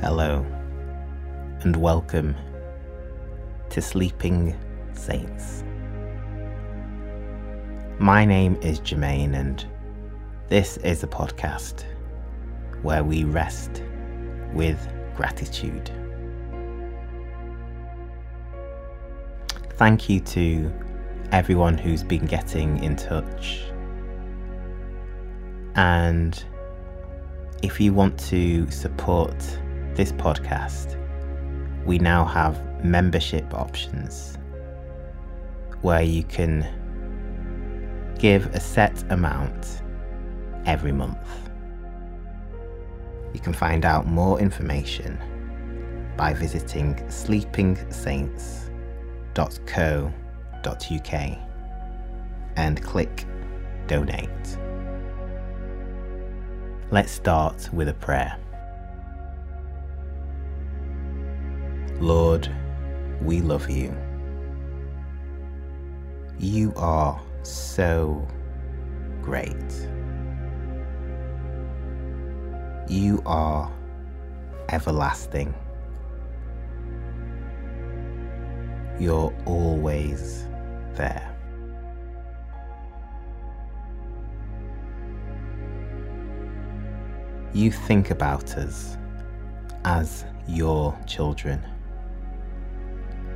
Hello, and welcome to Sleeping Saints. My name is Jermaine, and this is a podcast where we rest with gratitude. Thank you to everyone who's been getting in touch. And if you want to support this podcast, we now have membership options where you can give a set amount every month. You can find out more information by visiting sleepingsaints.co.uk and click donate. Let's start with a prayer. Lord, we love you. You are so great. You are everlasting. You're always there. You think about us as your children.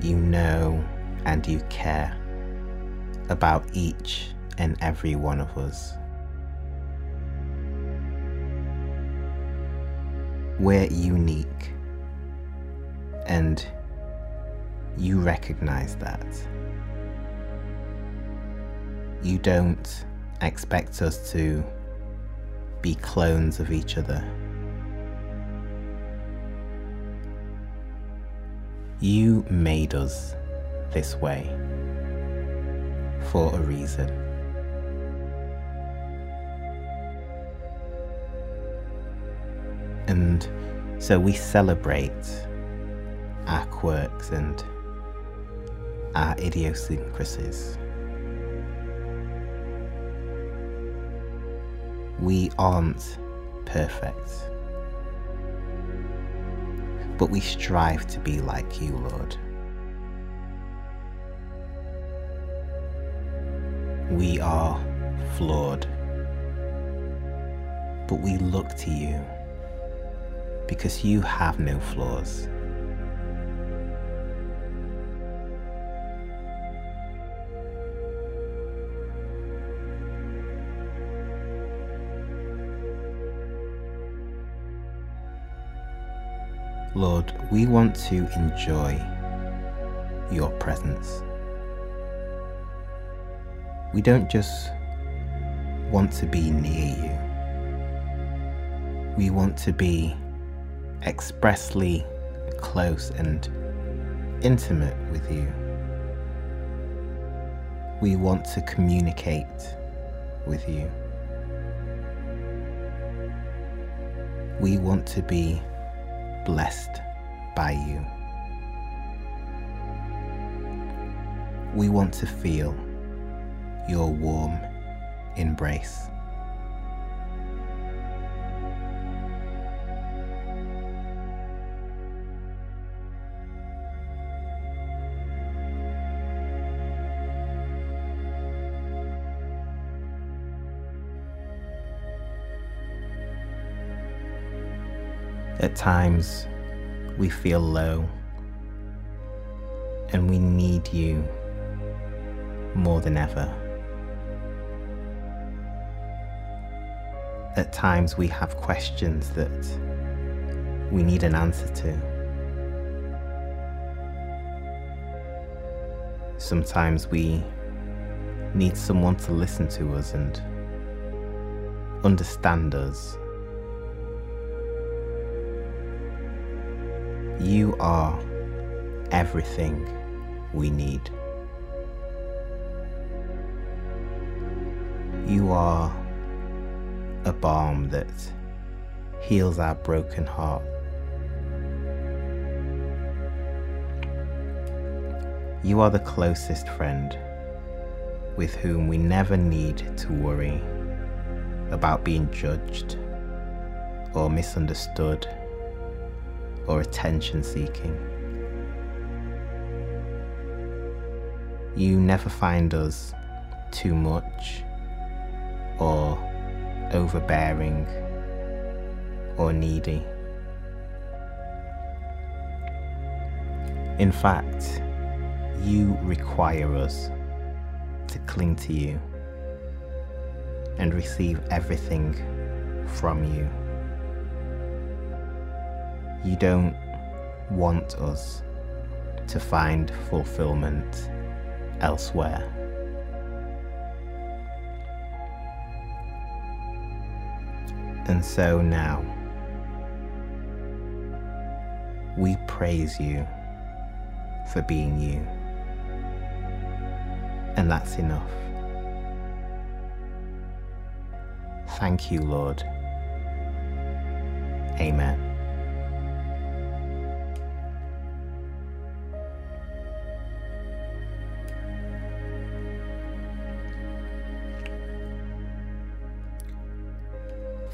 You know and you care about each and every one of us. We're unique and you recognize that. You don't expect us to be clones of each other. You made us this way for a reason. And so we celebrate our quirks and our idiosyncrasies. We aren't perfect, but we strive to be like you, Lord. We are flawed, but we look to you because you have no flaws. Lord, we want to enjoy your presence. We don't just want to be near you, we want to be expressly close and intimate with you. We want to communicate with you. We want to be blessed by you. We want to feel your warm embrace. At times, we feel low and we need you more than ever. At times, we have questions that we need an answer to. Sometimes we need someone to listen to us and understand us. You are everything we need. You are a balm that heals our broken heart. You are the closest friend with whom we never need to worry about being judged or misunderstood or attention seeking. You never find us too much or overbearing or needy. In fact, you require us to cling to you and receive everything from you. You don't want us to find fulfillment elsewhere. And so now, we praise you for being you. And that's enough. Thank you, Lord. Amen.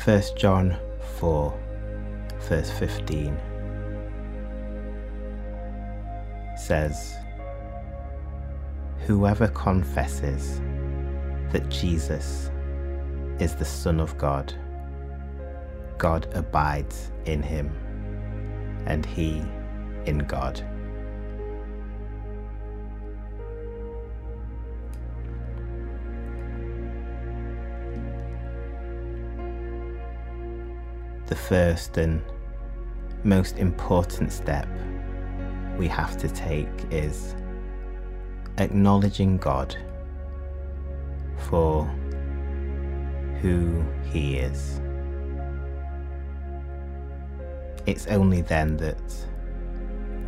First John 4 verse 15 says, Whoever confesses that Jesus is the Son of God, God abides in him, and he in God. The first and most important step we have to take is acknowledging God for who He is. It's only then that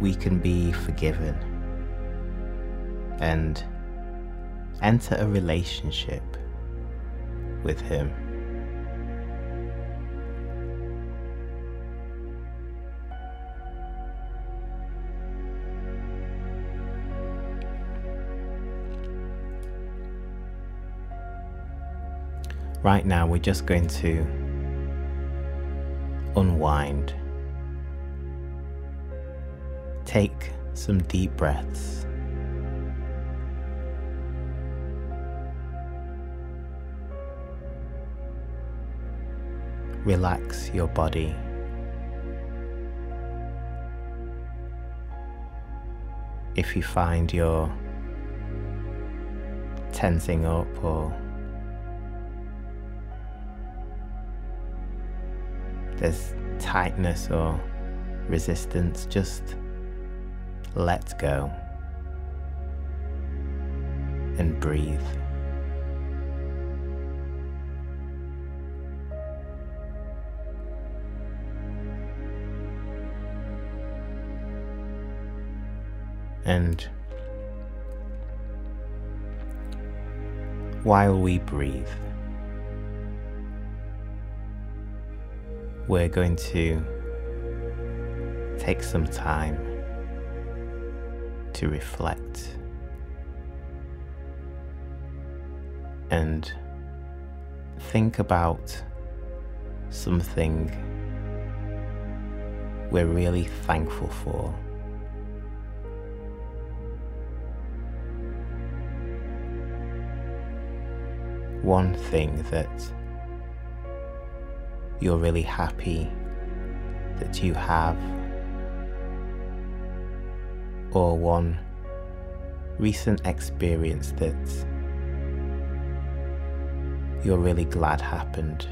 we can be forgiven and enter a relationship with Him. Right now we're just going to unwind. Take some deep breaths. Relax your body. If you find you're tensing up or there's tightness or resistance, just let go and breathe. And while we breathe, we're going to take some time to reflect and think about something we're really thankful for. One thing that you're really happy that you have, or one recent experience that you're really glad happened.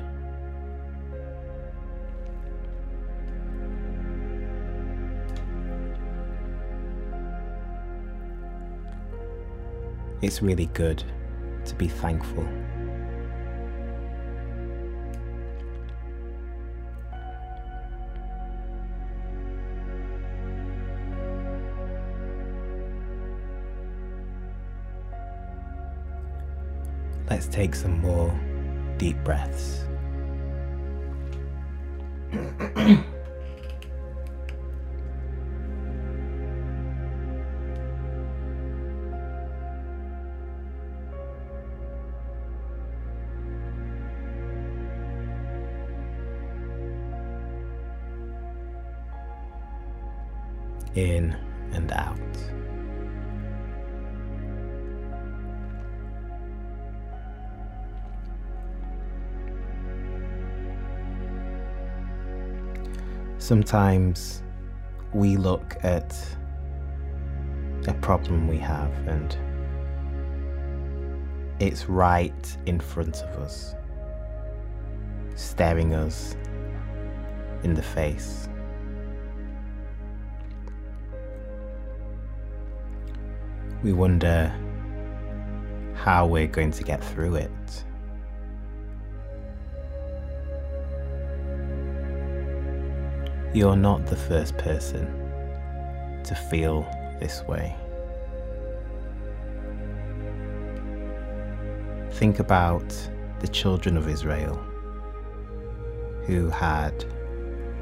It's really good to be thankful. Let's take some more deep breaths. in and out. Sometimes we look at a problem we have and it's right in front of us, staring us in the face. We wonder how we're going to get through it. You're not the first person to feel this way. Think about the children of Israel who had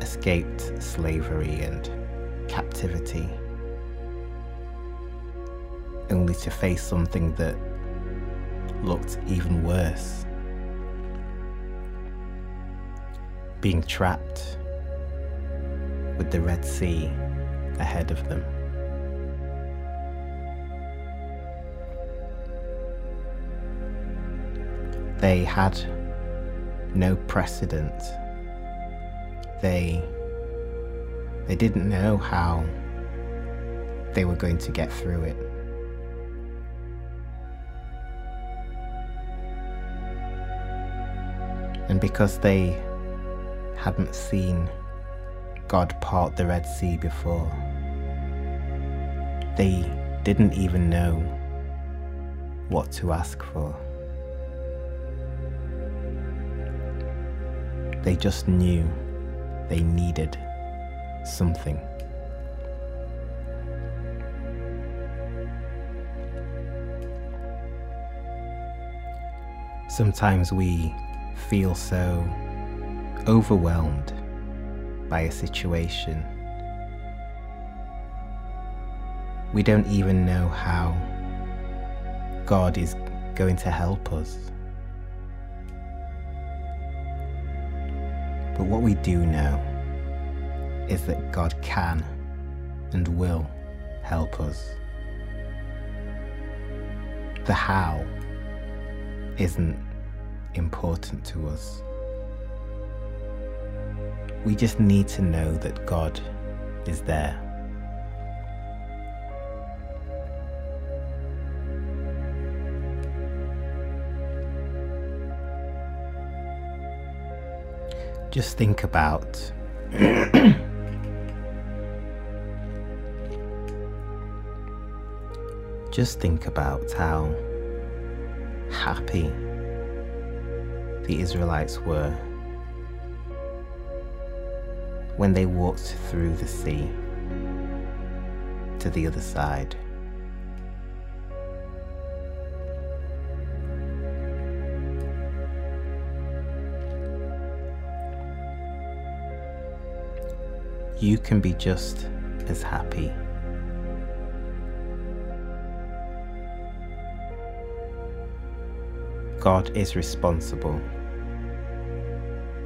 escaped slavery and captivity, only to face something that looked even worse. Being trapped with the Red Sea ahead of them. They had no precedent. They they didn't know how they were going to get through it. And because they hadn't seen God part the Red Sea before. They didn't even know what to ask for. They just knew they needed something. Sometimes we feel so overwhelmed by a situation. We don't even know how God is going to help us. But what we do know is that God can and will help us. The how isn't important to us. We just need to know that God is there. Just think about just think about how happy the Israelites were when they walked through the sea to the other side. You can be just as happy. God is responsible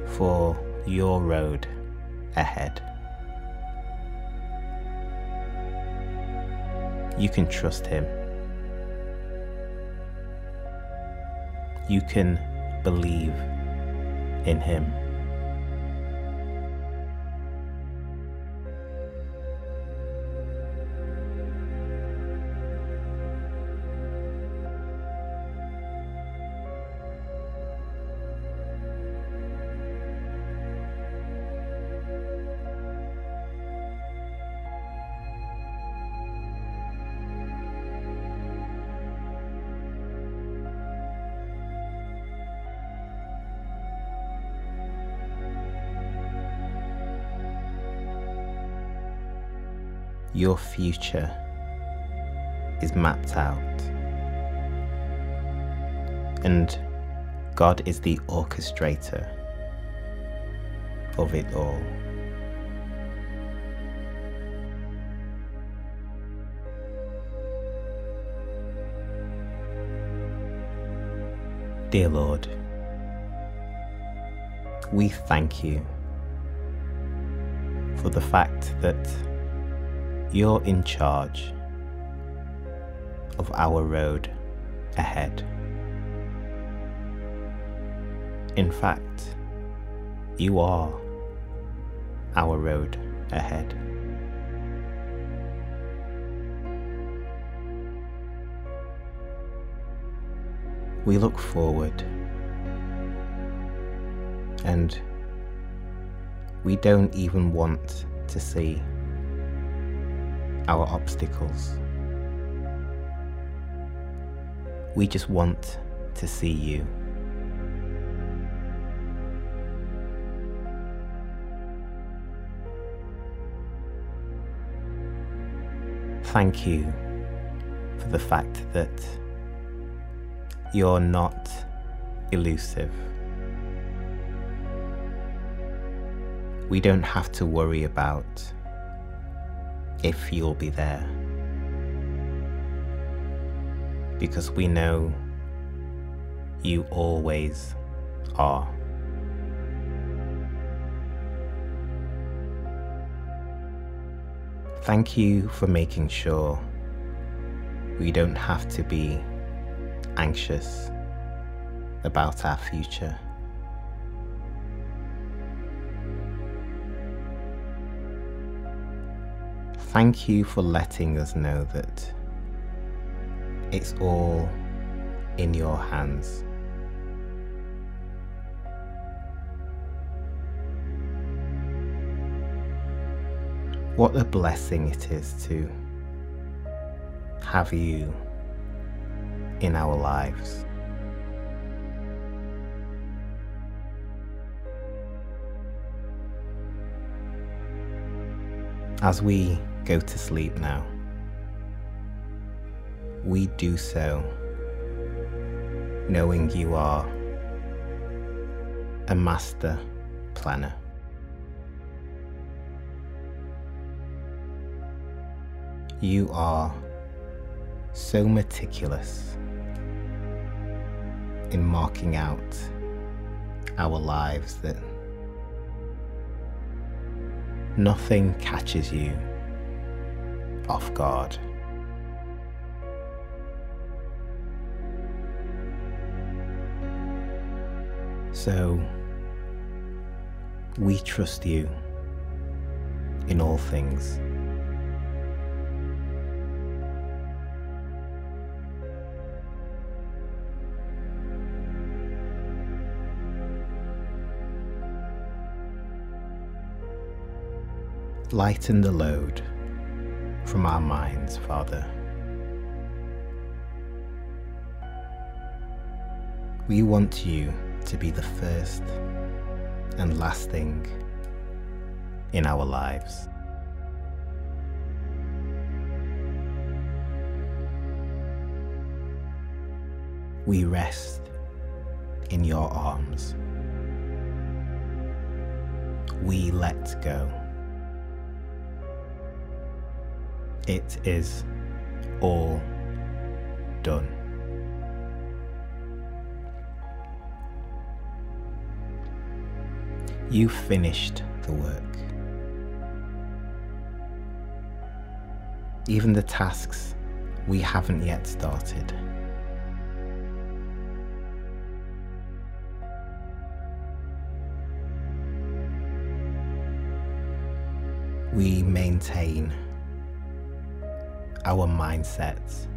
for your road ahead. You can trust Him. You can believe in Him. Your future is mapped out. And God is the orchestrator of it all. Dear Lord, we thank you for the fact that You're in charge of our road ahead. In fact, you are our road ahead. We look forward and we don't even want to see our obstacles. We just want to see you. Thank you for the fact that you're not elusive. We don't have to worry about if you'll be there. Because we know you always are. Thank you for making sure we don't have to be anxious about our future. Thank you for letting us know that it's all in your hands. What a blessing it is to have you in our lives. As we go to sleep now, we do so knowing you are a master planner. You are so meticulous in marking out our lives that nothing catches you off guard. So we trust you in all things. Lighten the load from our minds, Father. We want you to be the first and last thing in our lives. We rest in your arms. We let go. It is all done. You finished the work. Even the tasks we haven't yet started. We maintain our mindsets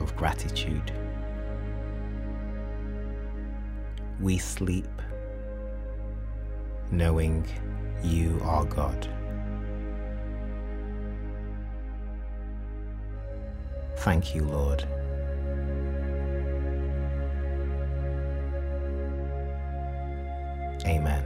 of gratitude. We sleep knowing you are God. Thank you, Lord. Amen.